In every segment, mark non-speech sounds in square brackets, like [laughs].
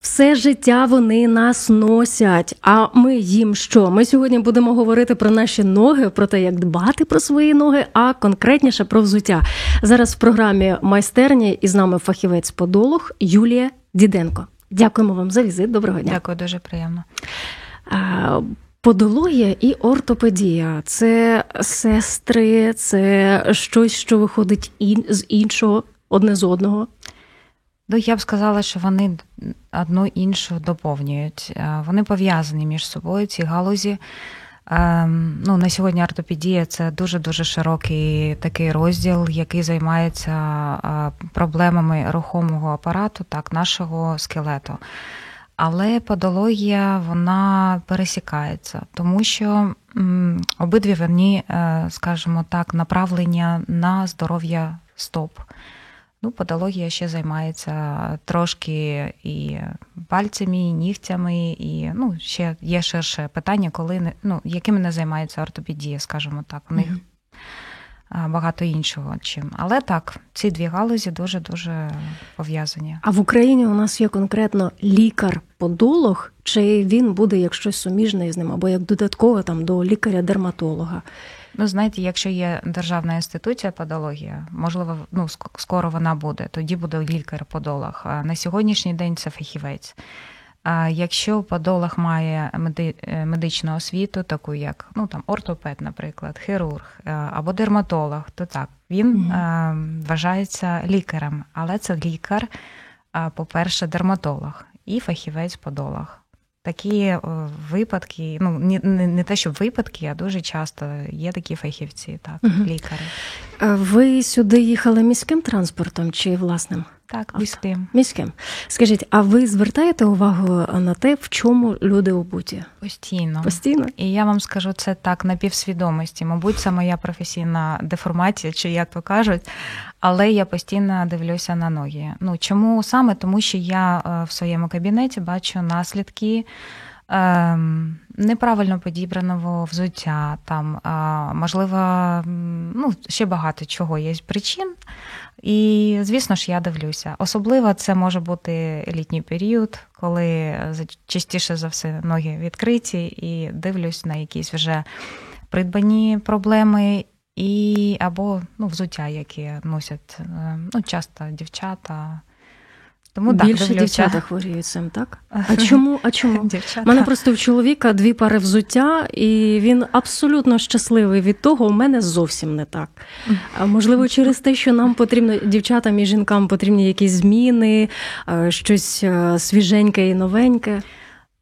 Все життя вони нас носять. А ми їм що? Ми сьогодні будемо говорити про наші ноги, про те, як дбати про свої ноги, а конкретніше про взуття. Зараз в програмі майстерні із нами фахівець подолог Юлія Діденко. Дякуємо вам за візит. Доброго дня. Дякую, дуже приємно. Подологія і ортопедія це сестри, це щось, що виходить з іншого, одне з одного. Ну, я б сказала, що вони одну іншу доповнюють. Е, вони пов'язані між собою, ці галузі. Ем, ну, На сьогодні ортопедія це дуже-дуже широкий такий розділ, який займається е, проблемами рухомого апарату, так, нашого скелету. Але подологія вона пересікається, тому що обидві вони, е, скажімо так, направлення на здоров'я стоп. Ну, подологія ще займається трошки і пальцями, і нігтями, і ну, ще є ширше питання, коли ну, якими не займається ортопедія, скажімо так. У них mm-hmm. багато іншого чим. Але так, ці дві галузі дуже дуже пов'язані. А в Україні у нас є конкретно лікар-подолог, чи він буде як щось суміжне з ним, або як додатково там до лікаря-дерматолога? Ну, знаєте, якщо є державна інституція подологія, можливо, ну скоро вона буде, тоді буде лікар-подолог. А на сьогоднішній день це фахівець. А якщо подолог має е, медичну освіту, таку як ну там ортопед, наприклад, хірург е, або дерматолог, то так він mm-hmm. вважається лікарем, але це лікар, по-перше, дерматолог і фахівець подолог. Такі е, випадки, ну не, не не, те, що випадки, а дуже часто є такі фахівці, так, угу. лікарі. Ви сюди їхали міським транспортом чи власним? Так, міським. Міським. Скажіть, а ви звертаєте увагу на те, в чому люди обуті? Постійно. Постійно. І я вам скажу це так на півсвідомості. Мабуть, це моя професійна деформація, чи як то кажуть, але я постійно дивлюся на ноги. Ну чому саме? Тому що я е, в своєму кабінеті бачу наслідки. Ем, неправильно підібраного взуття, там, можливо, ну, ще багато чого є причин. І, звісно ж, я дивлюся. Особливо це може бути літній період, коли частіше за все ноги відкриті, і дивлюсь на якісь вже придбані проблеми, і або ну, взуття, які носять е, ну, часто дівчата. Тому Більше так, дівчата хворіють цим, так? [laughs] А чому? А чому? У мене просто в чоловіка дві пари взуття, і він абсолютно щасливий від того, у мене зовсім не так. А Можливо, через те, що нам потрібно, дівчатам і жінкам потрібні якісь зміни, щось свіженьке і новеньке.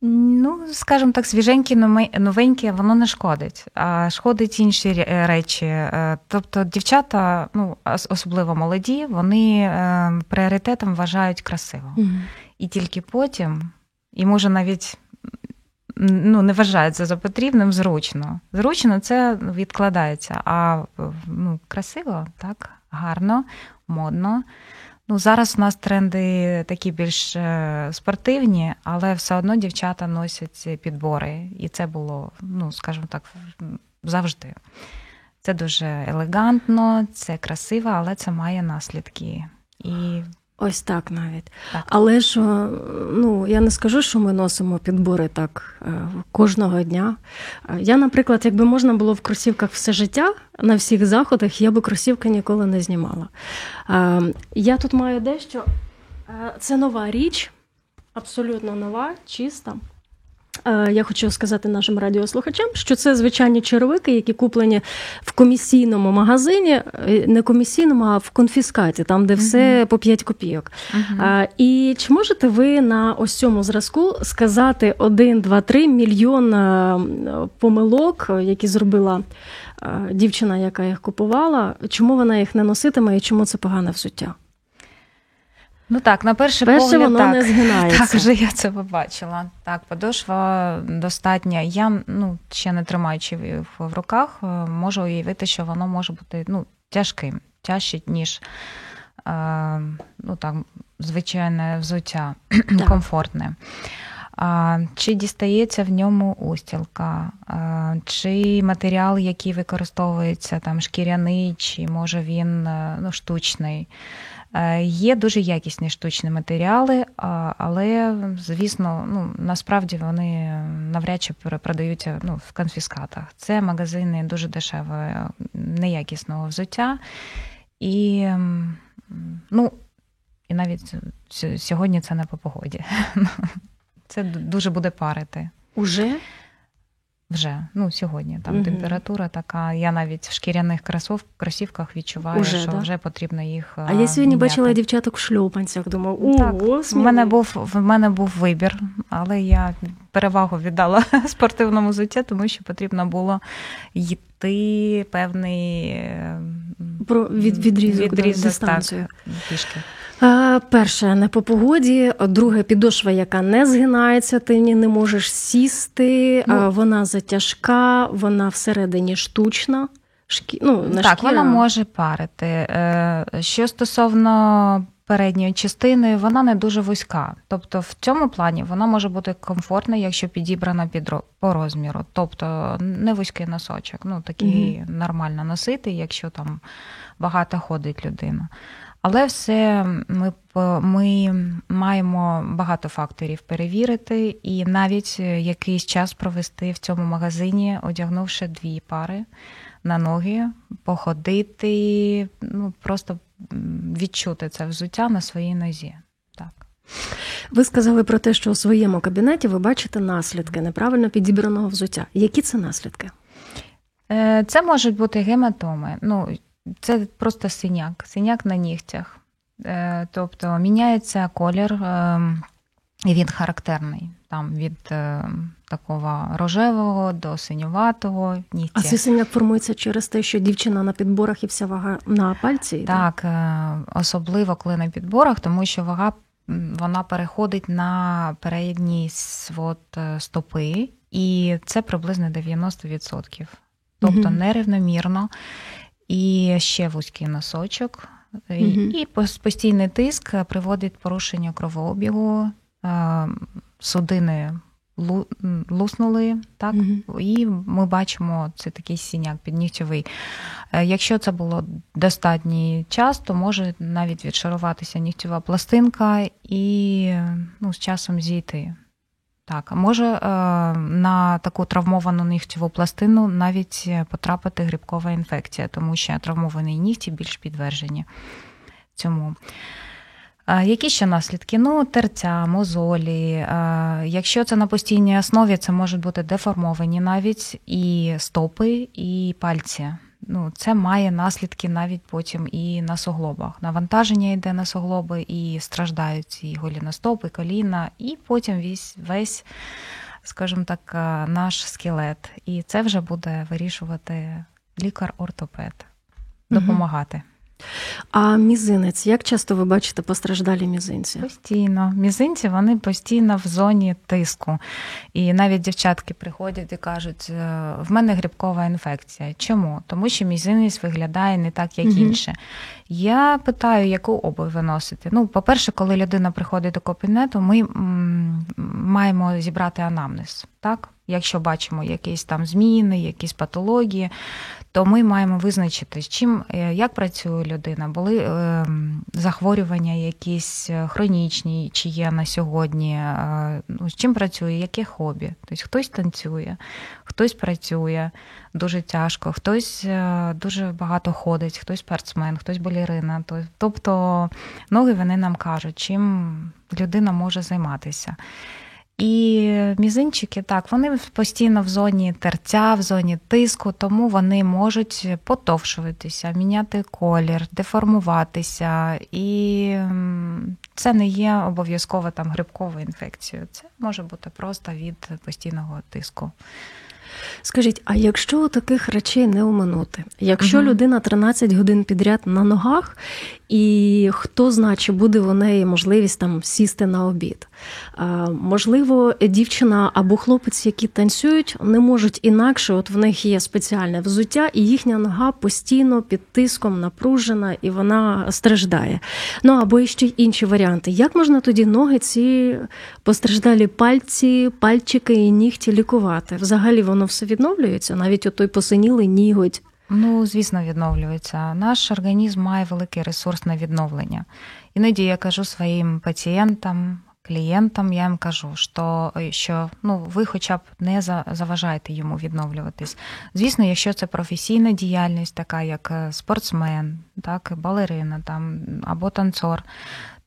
Ну, скажімо так, свіженькі, новенькі, воно не шкодить, а шкодить інші е, речі. Е, тобто дівчата, ну особливо молоді, вони е, пріоритетом вважають красиво. Mm-hmm. І тільки потім, і може навіть ну, не вважається за потрібним, зручно. Зручно це відкладається, а ну, красиво, так, гарно, модно. Ну, Зараз у нас тренди такі більш е, спортивні, але все одно дівчата носять підбори. І це було, ну, скажімо так, завжди. Це дуже елегантно, це красиво, але це має наслідки. І Ось так навіть. Так. Але ж ну я не скажу, що ми носимо підбори так е, кожного дня. Я, наприклад, якби можна було в кросівках все життя на всіх заходах, я би кросівки ніколи не знімала. Е, я тут маю дещо. Е, це нова річ, абсолютно нова, чиста. Е, я хочу сказати нашим радіослухачам, що це звичайні черевики, які куплені в комісійному магазині, е, не комісійному, а в конфіскаті, там де все uh-huh. по 5 копійок. Uh-huh. І чи можете ви на ось цьому зразку сказати 1, 2, 3 мільйон помилок, які зробила дівчина, яка їх купувала? Чому вона їх не носитиме і чому це погане взуття? Ну так, на перший Перше погляд, воно так, не згинається. Так, вже я це побачила. Так, подошва достатня. Я ну, ще не тримаючи в руках, е, можу уявити, що воно може бути ну, тяжким, тяжче, ніж е, ну, так, звичайне взуття, комфортне. А, Чи дістається в ньому устілка, а, чи матеріал, який використовується, там шкіряний, чи може він е, ну, штучний. Е, є дуже якісні штучні матеріали, але, звісно, ну, насправді вони навряд чи продаються ну, в конфіскатах. Це магазини дуже дешевого, неякісного взуття. І ну, і навіть сьогодні це не по погоді. [laughs] Це дуже буде парити. Уже? Вже, ну сьогодні там угу. температура така. Я навіть в шкіряних кросов, кросівках відчуваю, уже, що да? вже потрібно їх. А я сьогодні міняти. бачила дівчаток в шльопанцях. Думав, о, так, в мене був в мене був вибір, але я перевагу віддала [laughs] спортивному взуття, тому що потрібно було йти певний Про від, відрізок, відрізок да, дистанцію. Так, пішки. Перше, не по погоді, друге підошва, яка не згинається, ти не можеш сісти, ну, вона затяжка, вона всередині штучна. Шкі... Ну, не Так, шкіра. вона може парити. Е, що стосовно передньої частини, вона не дуже вузька. Тобто, в цьому плані вона може бути комфортна, якщо підібрана під по розміру. Тобто не вузький носочок, ну такий угу. нормально носити, якщо там багато ходить людина. Але все ми ми маємо багато факторів перевірити, і навіть е, якийсь час провести в цьому магазині, одягнувши дві пари на ноги, походити, ну просто відчути це взуття на своїй нозі. Так. Ви сказали про те, що у своєму кабінеті ви бачите наслідки неправильно підібраного взуття. Які це наслідки? Е, це можуть бути гематоми. Ну, це просто синяк, синяк на нігтях. Е, тобто міняється колір, е, і він характерний. Там від е, такого рожевого до синюватого нігтя. А цей синяк формується через те, що дівчина на підборах і вся вага на пальці? Так, особливо коли на підборах, тому що вага вона переходить на передній свод стопи, і це приблизно 90%. Тобто нерівномірно і ще вузький носочок. І постійний тиск приводить порушення кровообігу, судини луснули, так, і ми бачимо це такий сіняк піднігтєвий. Е, якщо це було достатній час, то може навіть відшаруватися нігтєва пластинка і ну, з часом зійти. Так, може е, на таку травмовану нігтєву пластину навіть потрапити грибкова інфекція, тому що травмовані нігті більш підтверджені цьому. Які ще наслідки? Ну, терця, мозолі. Якщо це на постійній основі, це можуть бути деформовані навіть і стопи, і пальці ну, це має наслідки навіть потім і на суглобах. Навантаження йде на суглоби і страждають і голіностопи, коліна, і потім весь, весь, скажімо так, е, наш скелет. І це вже буде вирішувати лікар-ортопед, допомагати. А мізинець, як часто ви бачите постраждалі мізинці? Постійно. Мізинці вони постійно в зоні тиску. І навіть дівчатки приходять і кажуть: «Е, в мене грибкова інфекція. Чому? Тому що мізинець виглядає не так, як угу. інше. Я питаю, яку обувь ви носите. Ну, по-перше, коли людина приходить до кабінету, ми маємо зібрати анамнез. Так? Якщо бачимо якісь там зміни, якісь патології, то ми маємо визначити, з чим е, як працює людина, були е, захворювання, якісь е, хронічні, чи є на сьогодні, ну, з чим працює, яке хобі. Тобто хтось танцює, хтось працює дуже тяжко, хтось дуже багато ходить, хтось спортсмен, хтось балерина. Тобто ноги вони нам кажуть, чим людина може займатися. І мізинчики, так, вони постійно в зоні терця, в зоні тиску, тому вони можуть потовшуватися, міняти колір, деформуватися. І це не є обов'язково там грибковою інфекцією. Це може бути просто від постійного тиску. Скажіть, а якщо таких речей не оминути? Якщо угу. людина 13 годин підряд на ногах, і хто знає, чи буде у неї можливість там сісти на обід? Можливо, дівчина або хлопець, які танцюють, не можуть інакше, от в них є спеціальне взуття, і їхня нога постійно під тиском напружена і вона страждає. Ну або ще й інші варіанти. Як можна тоді ноги ці постраждалі пальці, пальчики і нігті лікувати? Взагалі воно все відновлюється, навіть отой посинілий ніготь. Ну, звісно, відновлюється. Наш організм має великий ресурс на відновлення. Іноді я кажу своїм пацієнтам, клієнтам, я їм кажу, що що ну, ви хоча б не заважаєте йому відновлюватись. Звісно, якщо це професійна діяльність, така як е, спортсмен, так, балерина там, або танцор,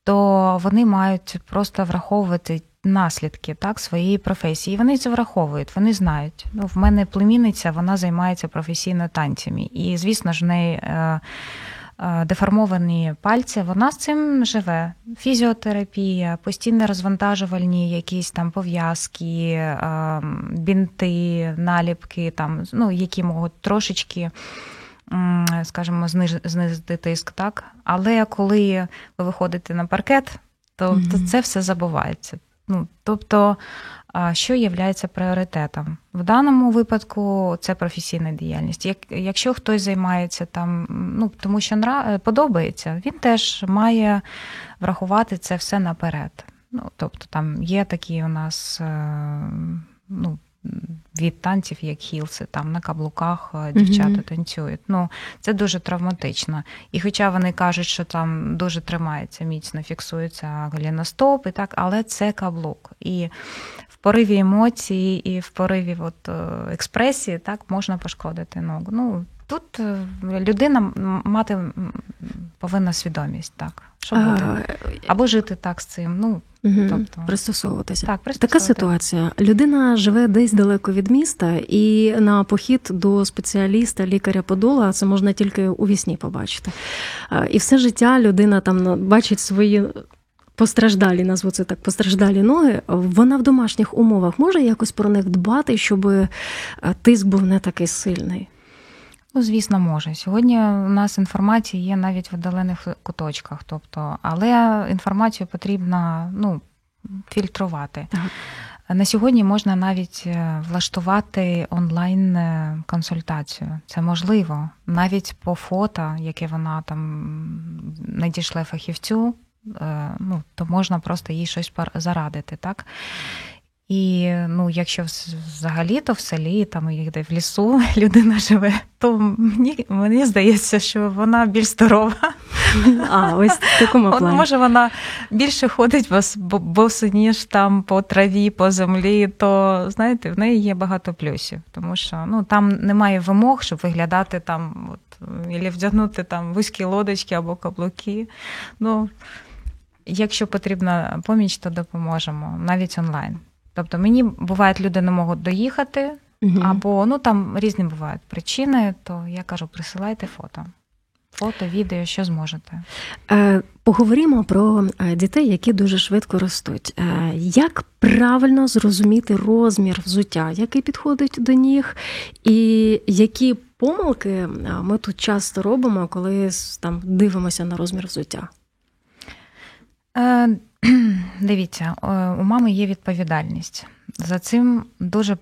то вони мають просто враховувати наслідки так, своєї професії. Вони це враховують, вони знають. Ну, В мене племінниця, вона займається професійно танцями. І, звісно ж, в неї е, е, деформовані пальці, вона з цим живе. Фізіотерапія, постійно розвантажувальні якісь там пов'язки, е, бінти, наліпки, там, ну, які можуть трошечки. Скажімо, знизити тиск, так. Але коли ви виходите на паркет, то, mm-hmm. то це все забувається. Ну, Тобто, що є пріоритетом? В даному випадку це професійна діяльність. Як, Якщо хтось займається там, ну тому що нра... подобається, він теж має врахувати це все наперед. Ну, Тобто там є такі у нас е, ну, від танців, як хілси, там на каблуках е, дівчата mm-hmm. танцюють. Ну, Це дуже травматично. І хоча вони кажуть, що там дуже тримається, міцно фіксується голіностоп, і так, але це каблук. І в пориві емоцій, і в пориві от, е, експресії так можна пошкодити ногу. Ну, Тут е, людина мати повинна свідомість, так, що буде. Або жити так з цим. ну, Угу. Тобто пристосовуватися. Так, пристосовувати. Така ситуація. Людина живе десь далеко від міста, і на похід до спеціаліста, лікаря подола це можна тільки у вісні побачити. І все життя людина там ну, бачить свої. Постраждалі, назву це так, постраждалі ноги, вона в домашніх умовах може якось про них дбати, щоб е, тиск був не такий сильний. Ну, звісно, може. Сьогодні у нас інформація є навіть в віддалених куточках, тобто, але інформацію потрібно ну, фільтрувати. На сьогодні можна навіть е, влаштувати онлайн е, консультацію. Це можливо. Навіть по фото, яке вона там надійшла фахівцю, е, ну, то можна просто їй щось зарадити. так? І ну, якщо взагалі то в селі, там де в лісу [laughs] людина живе, то мені мені здається, що вона більш здорова. А, ось в такому плані. Може, вона більше ходить босоніж там по траві, по землі, то знаєте, в неї є багато плюсів, тому що ну, там немає вимог, щоб виглядати там, от, або вдягнути там вузькі лодочки або каблуки. Ну, Якщо потрібна поміч, то допоможемо навіть онлайн. Тобто мені буває, люди не можуть доїхати, угу. або ну там різні бувають причини, то я кажу, присилайте фото. Фото, відео, що зможете. Е, поговоримо про е, дітей, які дуже швидко ростуть. Е, як правильно зрозуміти розмір взуття, який підходить до ніг, і які помилки ми тут часто робимо, коли там дивимося на розмір взуття? [clears throat] Дивіться, у мами є відповідальність. За цим дуже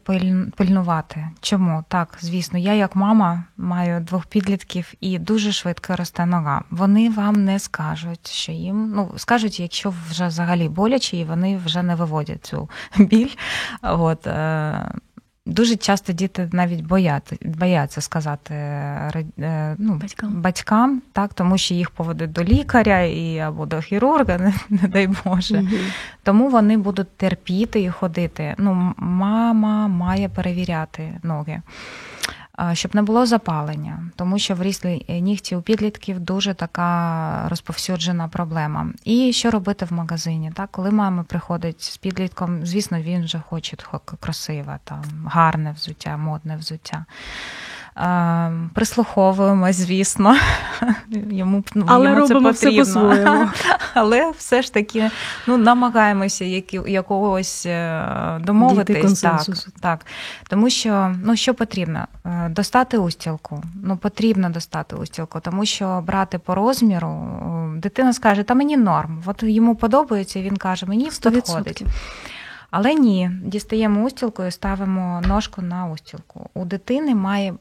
пильнувати. Чому? Так, звісно, я як мама маю двох підлітків і дуже швидко росте нога. Вони вам не скажуть, що їм ну скажуть, якщо вже взагалі боляче, і вони вже не виводять цю [laughs] біль. От, е, Дуже часто діти навіть бояться бояться сказати е, ну, батькам, батькам так, тому що їх поведуть до лікаря і або до хірурга, [laughs] не, не дай Боже. Угу. Тому вони будуть терпіти і ходити. Ну, Мама має перевіряти ноги щоб не було запалення, тому що в різлі нігті у підлітків дуже така розповсюджена проблема. І що робити в магазині? Так, Коли мама приходить з підлітком, звісно, він вже хоче красиве, там, гарне взуття, модне взуття. Прислуховуємось, звісно, [laughs] йому ну, Але йому робимо це потрібно. все по-своєму. [laughs] Але все ж таки ну, намагаємося які, якогось е, домовитись. Так, так. Тому що ну, що потрібно? Е, достати устілку. Ну, потрібно достати устілку, тому що брати по розміру, дитина скаже, та мені норм. От йому подобається, він каже, мені 100%. підходить. Але ні, дістаємо устілку і ставимо ножку на устілку. У дитини має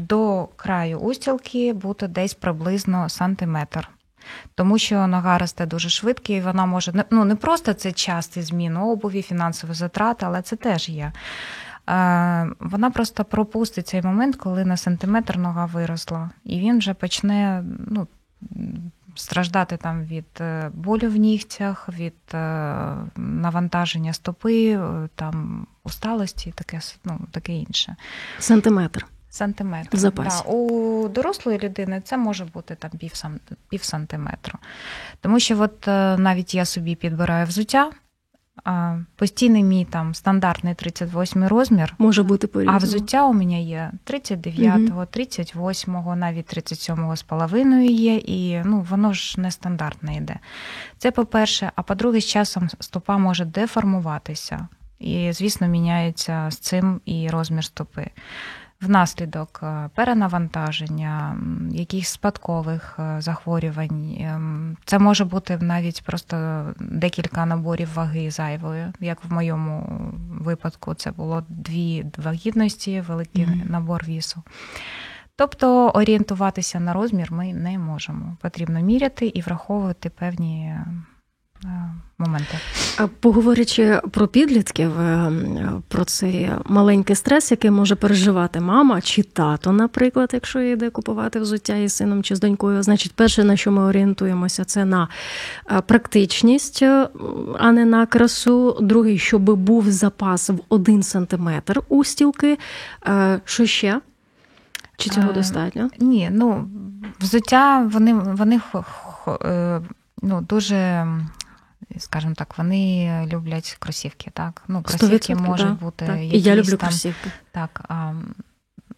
до краю устілки бути десь приблизно сантиметр. Тому що нога росте дуже швидко, і вона може ну не просто це частий змін обуві, фінансові затрати, але це теж є. Вона просто пропустить цей момент, коли на сантиметр нога виросла, і він вже почне ну, страждати там від е, болю в нігтях, від е, навантаження стопи, е, там усталості, таке ну, таке інше. Сантиметр. Сантиметр. В запасі. Да. У дорослої людини це може бути там пів, пів сантиметру. Тому що от навіть я собі підбираю взуття. Постійний мій там стандартний 38 розмір. Може бути по А взуття у мене є 39-го, 38-го, навіть 37-го з половиною є, і ну, воно ж не стандартне йде. Це по-перше, а по-друге, з часом стопа може деформуватися. І, звісно, міняється з цим і розмір стопи внаслідок е, перенавантаження, якихось спадкових е, захворювань. Ем, це може бути навіть просто декілька наборів ваги зайвої, як в моєму випадку, це було дві вагітності, великий mm-hmm. набор вісу. Тобто орієнтуватися на розмір ми не можемо. Потрібно міряти і враховувати певні Е, моменти. Поговорячи про підлітків, е, про цей маленький стрес, який може переживати мама чи тато, наприклад, якщо йде купувати взуття із сином чи з донькою, значить, перше, на що ми орієнтуємося, це на е, практичність, а не на красу. Другий, щоб був запас в один сантиметр у стілки. Що ще? Чи цього достатньо? Ні, ну взуття вони вони ну, дуже скажімо так, вони люблять кросівки. Так? Ну, кросівки можуть да, бути так. якісь І я люблю там, кросівки. Так, а,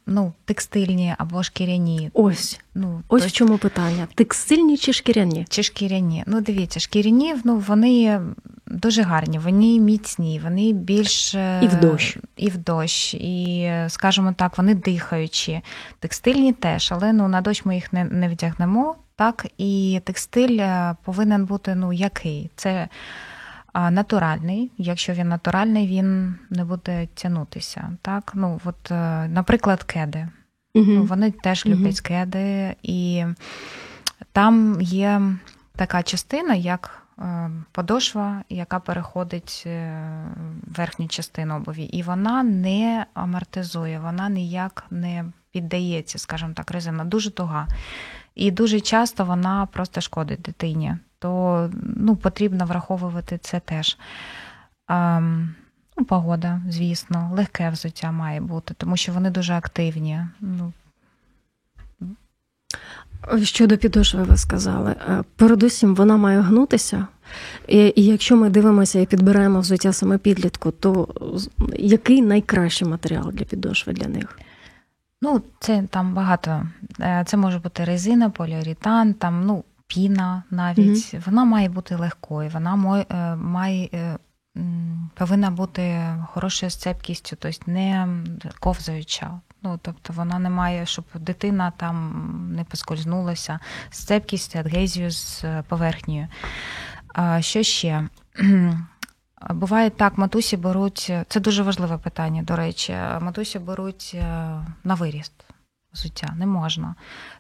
ну, текстильні або шкіряні. Ось. Ну, Ось то... в чому питання: текстильні чи шкіряні? Чи шкіряні? Ну, дивіться, шкіряні ну, вони дуже гарні, вони міцні, вони більш і в дощ. І в дощ, і, скажімо так, вони дихаючі. Текстильні теж, але ну, на дощ ми їх не, не вдягнемо. Так, і текстиль е, повинен бути ну, який? Це натуральний. Якщо він натуральний, він не буде тягнутися. Так? Ну, от, е, Наприклад, кеди. Угу. Вони теж люблять угу. кеди, і там є така частина, як е, подошва, яка переходить в верхню частину обуві, і вона не амортизує, вона ніяк не піддається, скажімо так, резина дуже туга. І дуже часто вона просто шкодить дитині. То ну, потрібно враховувати це теж. А, ну, Погода, звісно, легке взуття має бути, тому що вони дуже активні. Ну, Щодо підошви, ви сказали, е, передусім вона має гнутися. І, і якщо ми дивимося і підбираємо взуття саме підлітку, то який найкращий матеріал для підошви для них? Ну, це там багато. Е, це може бути резина, поліуретан, там, ну, піна навіть. Mm-hmm. Вона має бути легкою, вона е, має, е, повинна бути хорошою сцепкістю, тобто не ковзаюча. Ну, тобто вона не має, щоб дитина там не поскользнулася, сцепкість, адгезію з поверхнею. Що ще? [clears throat] Буває так, матусі беруть, це дуже важливе питання, до речі, матусі беруть е, на виріст взуття, не можна,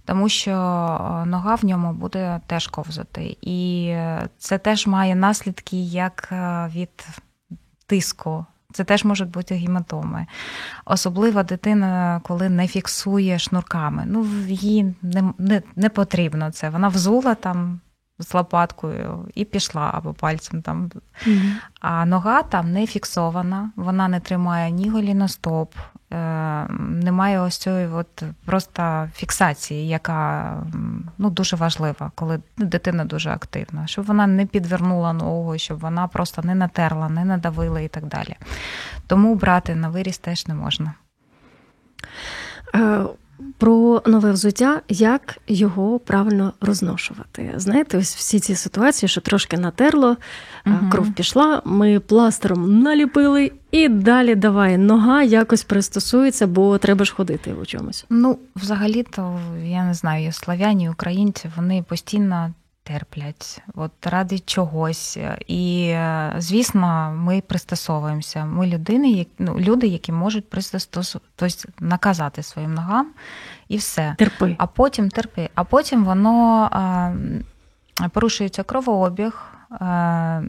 тому що е, нога в ньому буде теж ковзати. І це теж має наслідки як е, від тиску. Це теж можуть бути гематоми. Особливо дитина, коли не фіксує шнурками. Ну, їй не не, не потрібно це. Вона взула там з лопаткою і пішла або пальцем там. Mm-hmm. А нога там не фіксована, вона не тримає ні голіностоп, е, немає ось цієї от просто фіксації, яка ну, дуже важлива, коли дитина дуже активна, щоб вона не підвернула ногу, щоб вона просто не натерла, не надавила і так далі. Тому брати на виріс теж не можна. Про нове взуття, як його правильно розношувати. Знаєте, ось всі ці ситуації, що трошки натерло, угу. кров пішла, ми пластером наліпили, і далі давай нога якось пристосується, бо треба ж ходити у чомусь. Ну, взагалі-то я не знаю, славяні, українці, вони постійно терплять, от ради чогось. І, звісно, ми пристосовуємося. Ми людини, ну, люди, які можуть пристосовувати тобто наказати своїм ногам і все. Терпи. А потім терпи. А потім воно а, порушується кровообіг. А,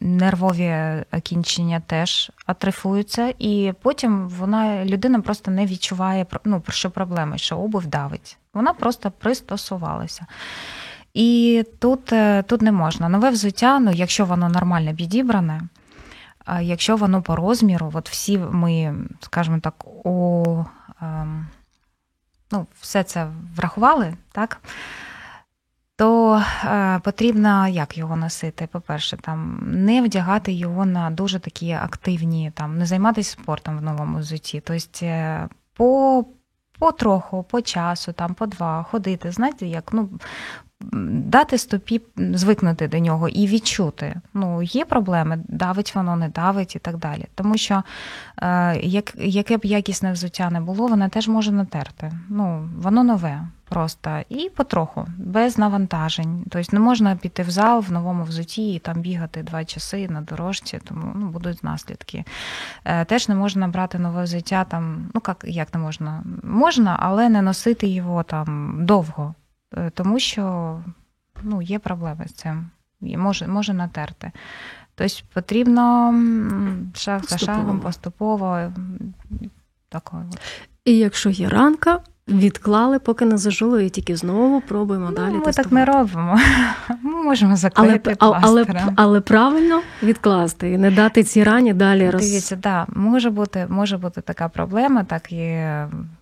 нервові кінчення теж атрифуються, і потім вона людина просто не відчуває ну, що проблеми, що обув давить. Вона просто пристосувалася. І тут е, тут не можна. Нове взуття, ну, якщо воно нормально підібране, якщо воно по розміру, от всі ми, скажімо так, у, ем, ну, все це врахували, так? То е, потрібно як його носити? По-перше, там не вдягати його на дуже такі активні, там не займатися спортом в новому взутті. Тобто е, по потроху, по часу, там по два ходити. Знаєте, як ну дати стопі звикнути до нього і відчути. Ну, є проблеми, давить воно, не давить і так далі. Тому що е, як, яке б якісне взуття не було, воно теж може натерти. Ну, Воно нове просто і потроху, без навантажень. Тобто не можна піти в зал в новому взуті і там бігати два часи на дорожці, тому ну, будуть наслідки. Е, теж не можна брати нове взуття там, ну як, як не можна? Можна, але не носити його там довго. Е, тому що ну, є проблеми з цим, може може натерти. Тобто потрібно шаг за шагом поступово. Такою. І якщо є ранка, Відклали, поки не зажило, і тільки знову пробуємо ну, далі. Ми тестувати. так не робимо. [laughs] Ми можемо заклеїти але, але, але правильно відкласти і не дати ці рані далі роз... Дивіться, да, може бути може бути така проблема, так і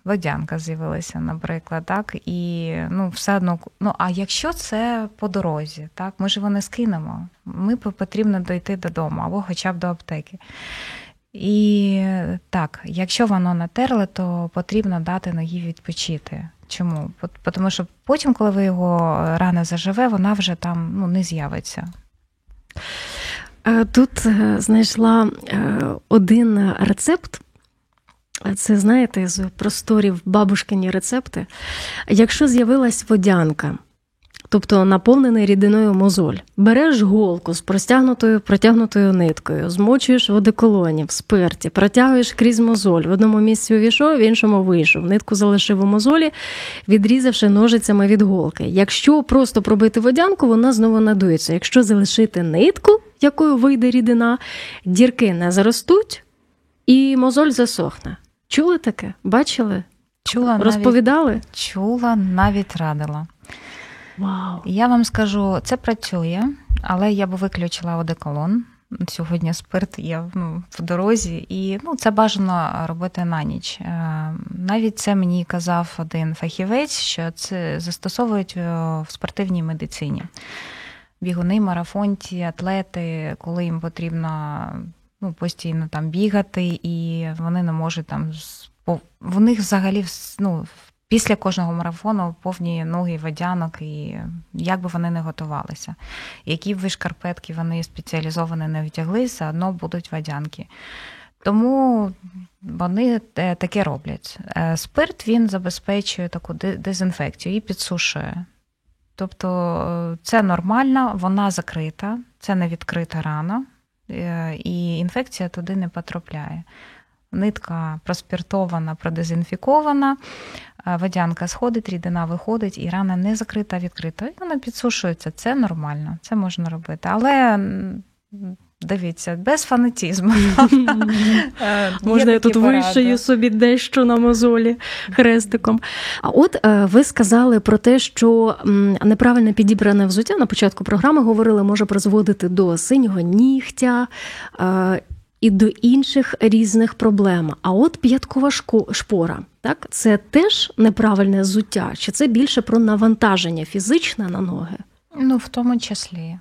водянка з'явилася, наприклад, так, і ну, все одно, ну а якщо це по дорозі, так, ми ж його не скинемо, ми потрібно дойти додому або хоча б до аптеки. І так, якщо воно натерле, то потрібно дати ногі відпочити. Чому? Тому що потім, коли ви його рана заживе, вона вже там ну, не з'явиться. Е, тут е, знайшла е, один рецепт. Це, знаєте, з просторів бабушкині рецепти. Якщо з'явилась водянка, тобто наповнений рідиною мозоль. Береш голку з простягнутою протягнутою ниткою, змочуєш в одеколоні, в спирті, протягуєш крізь мозоль. В одному місці увійшов, в іншому вийшов. Нитку залишив у мозолі, відрізавши ножицями від голки. Якщо просто пробити водянку, вона знову надується. Якщо залишити нитку, якою вийде рідина, дірки не заростуть, і мозоль засохне. Чули таке? Бачили? Чула розповідали? Навіть, чула, навіть радила. Вау. Я вам скажу, це працює, але я би виключила одеколон. Сьогодні спирт є ну, в дорозі, і ну, це бажано робити на ніч. Е, навіть це мені казав один фахівець, що це застосовують е, в спортивній медицині. Бігуни, марафонці, атлети, коли їм потрібно ну, постійно там бігати, і вони не можуть там в них взагалі ну, Після кожного марафону повні ноги водянок, і як би вони не готувалися. Які б ви шкарпетки вони спеціалізовані не вдягли, все одно будуть водянки. Тому вони е, таке роблять. Е, спирт він забезпечує таку дезінфекцію і підсушує. Тобто е, це нормально, вона закрита, це не відкрита рана, і інфекція туди не потрапляє. Нитка проспіртована, продезінфікована, водянка сходить, рідина виходить, і рана не закрита, а відкрита. І вона підсушується. Це нормально, це можна робити. Але. Дивіться, без фанатізму. [laughs] Е, можна я тут вишию собі дещо на мозолі хрестиком. А от е, ви сказали про те, що неправильно підібране взуття на початку програми говорили, може призводити до синього нігтя е, і до інших різних проблем. А от п'яткова шпора, так це теж неправильне зуття, чи це більше про навантаження фізичне на ноги? Ну, в тому числі.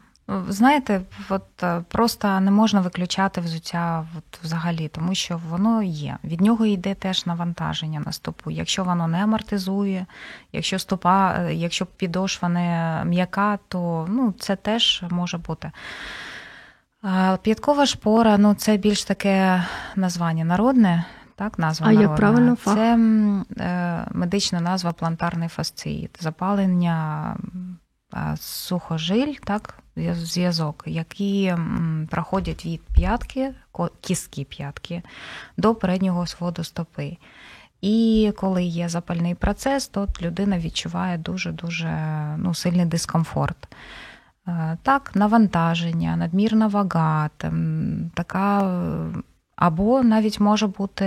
Знаєте, от е, просто не можна виключати взуття от взагалі, тому що воно є. Від нього йде теж навантаження на стопу. Якщо воно не амортизує, якщо стопа, е, якщо підошва не м'яка, то ну, це теж може бути. П'яткова шпора ну це більш таке названня народне. Так, назва а народна. як правильно фах? Це медична назва плантарний фасциїт, запалення сухожиль, так, зв'язок, які проходять від п'ятки, кістки п'ятки до переднього своду стопи. І коли є запальний процес, то людина відчуває дуже-дуже ну, сильний дискомфорт. Так, навантаження, надмірна вага, там, така. Або навіть може бути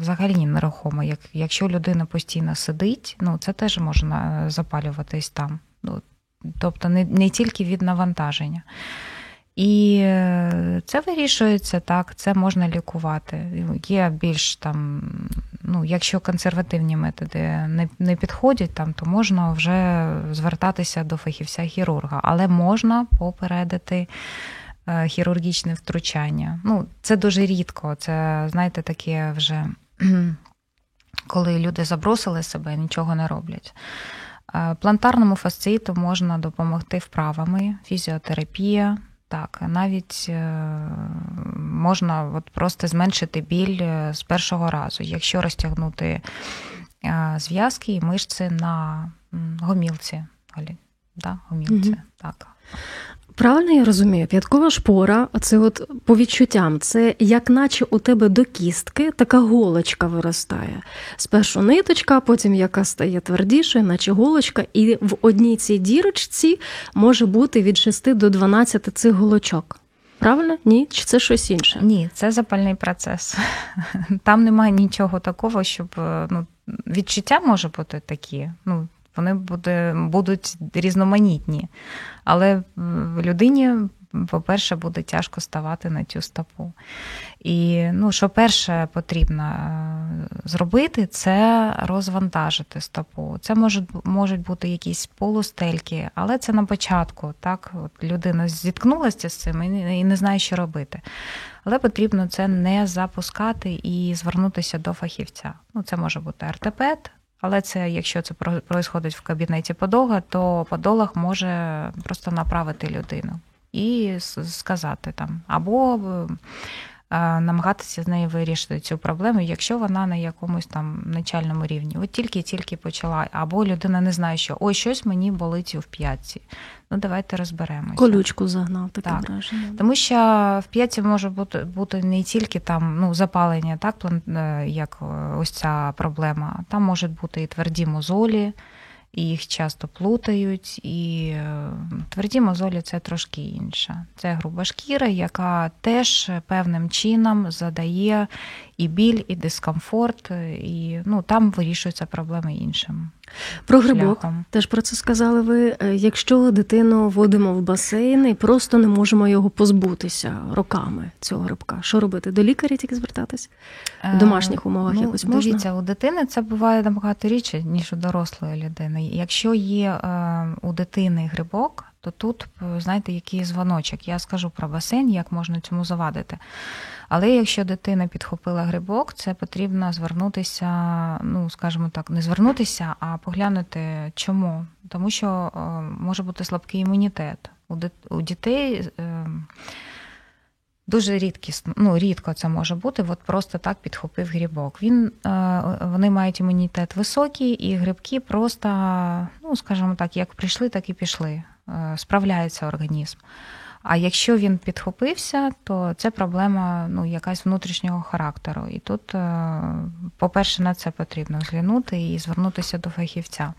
взагалі нерухомо. Як, Якщо людина постійно сидить, ну це теж можна запалюватись там. Ну, Тобто не, не тільки від навантаження. І е, це вирішується так, це можна лікувати. Є більш там, ну, якщо консервативні методи не не підходять, там, то можна вже звертатися до фахівця-хірурга, але можна попередити е, хірургічне втручання. Ну, Це дуже рідко. Це, знаєте, таке вже [clears throat] коли люди забросили себе, нічого не роблять. Е, плантарному фасциту можна допомогти вправами, фізіотерапія. Так, навіть е, можна от просто зменшити біль е, з першого разу, якщо розтягнути зв'язки і мишці на гомілці. Да, гомілці. Угу. Так. Правильно я розумію, п'яткова шпора, це от по відчуттям, це як наче у тебе до кістки така голочка виростає. Спершу ниточка, потім яка стає твердішою, наче голочка, і в одній цій дірочці може бути від 6 до 12 цих голочок. Правильно? Ні? Чи це щось інше? Ні, це запальний процес. Там немає нічого такого, щоб е, ну, відчуття може бути такі. Ну, вони буде, будуть різноманітні. Але людині, по-перше, буде тяжко ставати на цю стопу. І ну, що перше потрібно е, зробити, це розвантажити стопу. Це можуть можуть бути якісь полустельки, але це на початку. Так, От Людина зіткнулася з цим і не знає, що робити. Але потрібно це не запускати і звернутися до фахівця. Ну, Це може бути ортопед, але це, якщо це происходить в кабінеті подолога, то подолог може просто направити людину і сказати там, або е, намагатися з нею вирішити цю проблему, якщо вона на якомусь там начальному рівні. От тільки-тільки почала, або людина не знає, що ой, щось мені болить у п'ятці. Ну, давайте розберемося. Колючку загнав таке так. враження. Тому що в п'ятці може бути бути не тільки там ну, запалення, так, е, як е, ось ця проблема. Там можуть бути і тверді мозолі, і їх часто плутають. І е, тверді мозолі це трошки інше. Це груба шкіра, яка теж певним чином задає і біль, і дискомфорт, і ну, там вирішуються проблеми іншим. Про грибок шляхом. теж про це сказали ви. Е, якщо дитину водимо в басейн і просто не можемо його позбутися роками цього грибка, що робити? До лікаря тільки звертатись в домашніх умовах ну, якось можна? Дивіться, у дитини це буває набагато рідше, ніж у дорослої людини. Якщо є е, у дитини грибок, то тут, знаєте, який дзвоночок. Я скажу про басейн, як можна цьому завадити. Але якщо дитина підхопила грибок, це потрібно звернутися, ну скажімо так, не звернутися, а поглянути чому. Тому що е, може бути слабкий імунітет. У дітей е, дуже рідкісно, ну рідко це може бути, от просто так підхопив грибок. Він, е, Вони мають імунітет високий, і грибки просто, ну скажімо так, як прийшли, так і пішли. Справляється організм. А якщо він підхопився, то це проблема ну, якась внутрішнього характеру. І тут, е, по-перше, на це потрібно зглянути і звернутися до фахівця.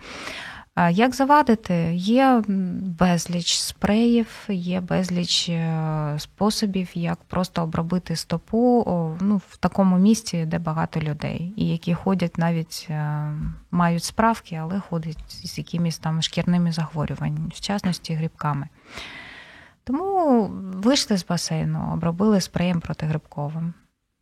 Як завадити? Є безліч спреїв, є безліч е, способів, як просто обробити стопу ну, в такому місці, де багато людей, і які ходять навіть е, мають справки, але ходять з якимись там шкірними захворюваннями, в частності грибками. Тому вийшли з басейну, обробили спреєм протигрибковим.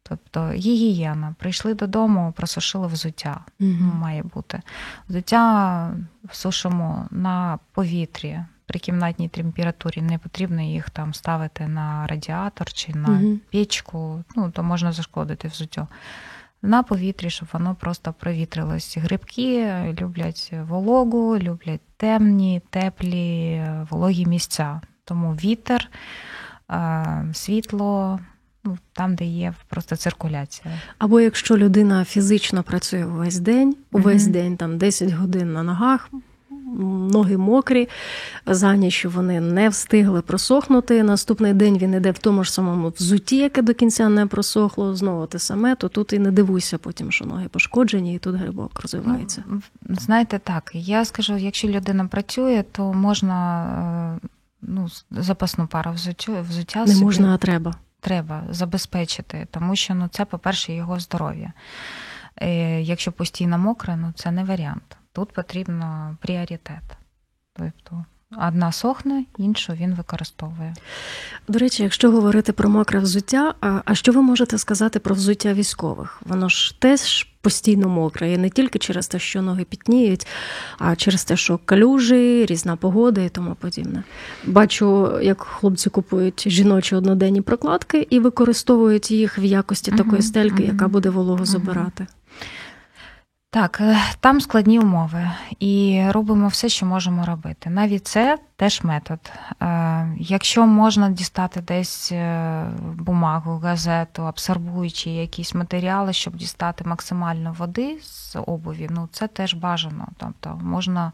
Тобто гігієна. Прийшли додому, просушили взуття. Mm-hmm. Має бути. Взуття сушимо на повітрі. При кімнатній температурі не потрібно їх там ставити на радіатор чи на mm-hmm. пічку, ну то можна зашкодити взуттю. На повітрі, щоб воно просто провітрилось. Грибки люблять вологу, люблять темні, теплі, вологі місця. Тому вітер, світло, ну, там, де є просто циркуляція. Або якщо людина фізично працює увесь день, увесь mm-hmm. день, там 10 годин на ногах. Ноги мокрі, за ніч вони не встигли просохнути. Наступний день він іде в тому ж самому взутті, яке до кінця не просохло. Знову те саме, то тут і не дивуйся потім, що ноги пошкоджені, і тут грибок розвивається. Ну, знаєте, так я скажу, якщо людина працює, то можна е, ну, запасну пару взуття, взуття не собі можна, а треба. треба забезпечити, тому що ну, це, по-перше, його здоров'я. Е, Якщо постійно мокре, ну це не варіант. Тут потрібно пріоритет. Тобто одна сохне, іншу він використовує. До речі, якщо говорити про мокре взуття, а, а що ви можете сказати про взуття військових? Воно ж теж постійно мокре, і не тільки через те, що ноги пітніють, а через те, що калюжі, різна погода і тому подібне. Бачу, як хлопці купують жіночі одноденні прокладки і використовують їх в якості такої стельки, яка буде вологу забирати. Так, е, там складні умови, і робимо все, що можемо робити. Навіть це теж метод. Е, Якщо можна дістати десь е, бумагу, газету, абсорбуючі якісь матеріали, щоб дістати максимально води з обуві, ну це теж бажано. Тобто можна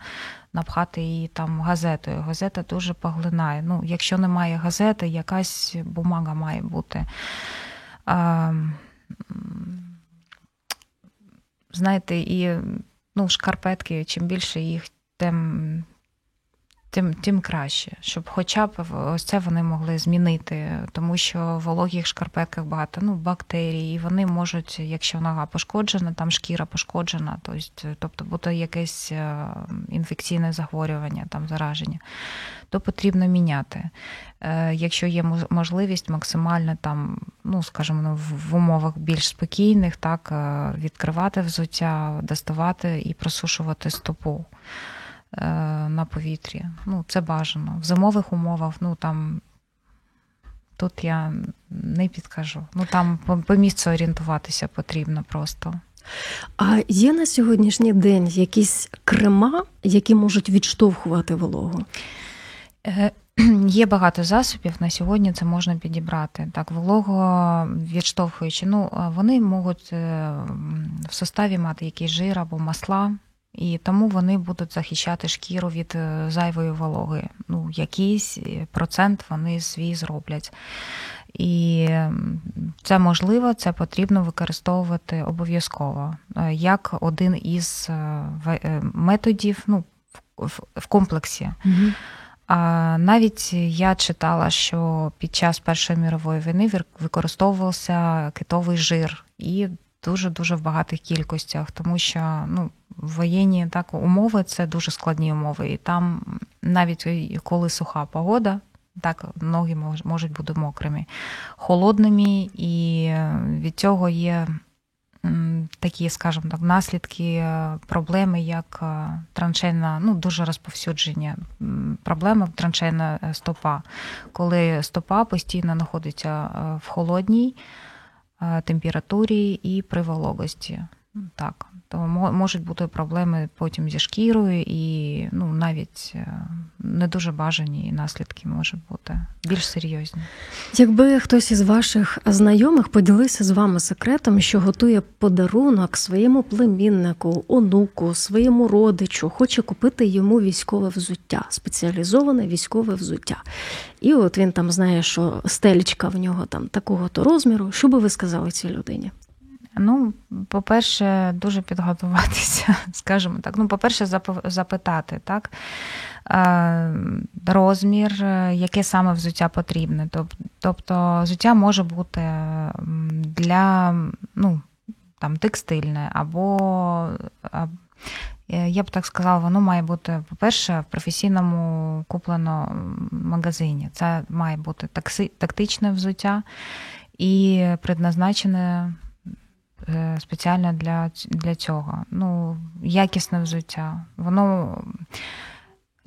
напхати її там газетою. Газета дуже поглинає. Ну, якщо немає газети, якась бумага має бути. Знаєте, і ну, шкарпетки, чим більше їх, тим, тим, тим краще, щоб хоча б ось це вони могли змінити, тому що в вологих шкарпетках багато ну, бактерій, і вони можуть, якщо нога пошкоджена, там шкіра пошкоджена, тобто, тобто буде якесь е, інфекційне захворювання, там зараження, то потрібно міняти. Е, Якщо є можливість максимально там, ну скажімо, ну, в- умовах більш спокійних, так е, відкривати взуття, доставати і просушувати стопу е, на повітрі. Ну, це бажано. В зимових умовах, ну там. Тут я не підкажу. Ну там по, по місцю орієнтуватися потрібно просто. А є на сьогоднішній день якісь крема, які можуть відштовхувати вологу? Е, [clears throat] Є багато засобів на сьогодні. Це можна підібрати. Так, волого відштовхуючи. Ну е, вони можуть е, в составі мати якісь жир або масла, і тому вони будуть захищати шкіру від е, зайвої вологи. Ну, якийсь е, процент вони свій зроблять. І це можливо, це потрібно використовувати обов'язково е, як один із методів ну, в- комплексі. А навіть я читала, що під час Першої мірової війни використовувався китовий жир і дуже дуже в багатих кількостях, тому що ну, воєнні так умови це дуже складні умови, і там навіть коли суха погода. Так, ноги мож- можуть бути мокрими, холодними, і від цього є такі, скажімо так, наслідки, е, проблеми, як е, траншейна, ну дуже розповсюдження м, проблеми траншейна е, стопа, коли стопа постійно знаходиться в холодній температурі і при вологості. Ну, Так, можуть бути проблеми потім зі шкірою, і ну навіть е, не дуже бажані наслідки можуть бути більш серйозні. Якби хтось із ваших знайомих поділився з вами секретом, що готує подарунок своєму племіннику, онуку, своєму родичу, хоче купити йому військове взуття, спеціалізоване військове взуття. І от він там знає, що стелічка в нього там такого-то розміру. Що би ви сказали цій людині? Ну, по-перше, дуже підготуватися, [laughs] скажімо так. Ну, по-перше, запи- запитати, так? Е, Розмір, е, яке саме взуття потрібне. Тобто, взуття може бути для ну, там, текстильне, або, е, я б так сказала, воно має бути, по-перше, в професійному куплено магазині. Це має бути такси- тактичне взуття і предназначене спеціально для, для цього. Ну, якісне взуття. Воно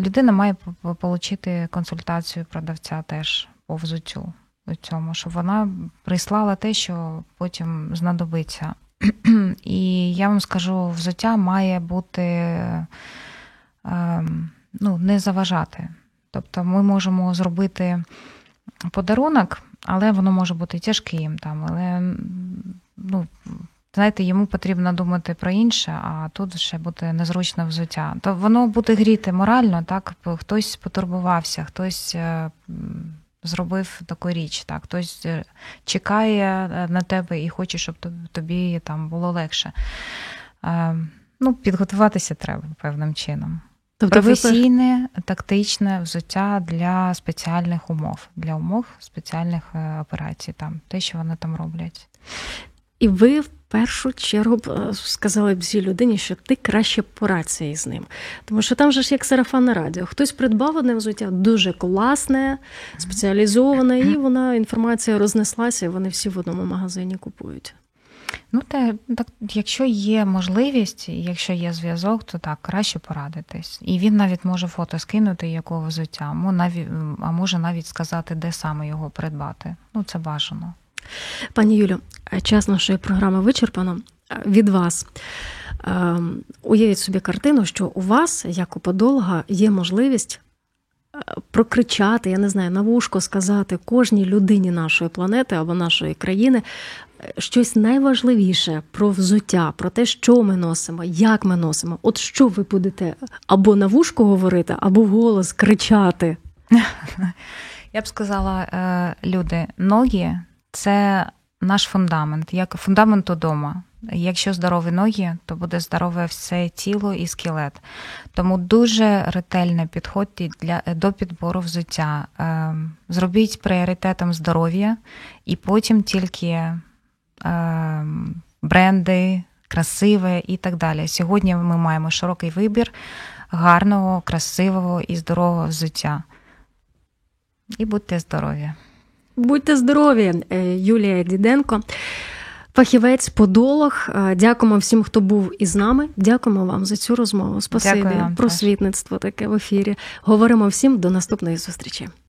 людина має отримати консультацію продавця теж по взуттю у цьому, щоб вона прислала те, що потім знадобиться. [clears throat] І я вам скажу, взуття має бути ем, ну, не заважати. Тобто ми можемо зробити подарунок, але воно може бути тяжким там, але ну, знаєте, йому потрібно думати про інше, а тут ще буде незручне взуття. То воно буде гріти морально, так хтось потурбувався, хтось е, зробив таку річ, так, хтось е, чекає е, на тебе і хоче, щоб тобі там було легше. Е, Ну, підготуватися треба певним чином. Тобто професійне, ви... тактичне взуття для спеціальних умов, для умов спеціальних операцій, там те, що вони там роблять. І ви в першу чергу е, сказали б цій людині, що ти краще порадься із ним. Тому що там же ж як сарафанне радіо. Хтось придбав одне взуття дуже класне, спеціалізоване, і вона інформація рознеслася, і вони всі в одному магазині купують. Ну, те, так, якщо є можливість, якщо є зв'язок, то так, краще порадитись. І він навіть може фото скинути якого взуття, а може навіть сказати, де саме його придбати. Ну, це бажано. Пані Юлю, час нашої програми вичерпано від вас. Ем, уявіть собі картину, що у вас, як у подолога, є можливість е, прокричати, я не знаю, на вушко сказати кожній людині нашої планети або нашої країни е, щось найважливіше про взуття, про те, що ми носимо, як ми носимо. От що ви будете або на вушко говорити, або в голос кричати. [laughs] Я б сказала, е, люди, ноги це наш фундамент, як фундамент удома. Якщо здорові ноги, то буде здорове все тіло і скелет. Тому дуже ретельно підходьте для до підбору взуття. Е, зробіть пріоритетом здоров'я і потім тільки е, бренди, красиве і так далі. Сьогодні ми маємо широкий вибір гарного, красивого і здорового взуття. І будьте здорові! Будьте здорові, е, Юлія Діденко, фахівець, подолог. Е, дякуємо всім, хто був із нами. Дякуємо вам за цю розмову. Спасибі, просвітництво таке в ефірі. Говоримо всім до наступної зустрічі.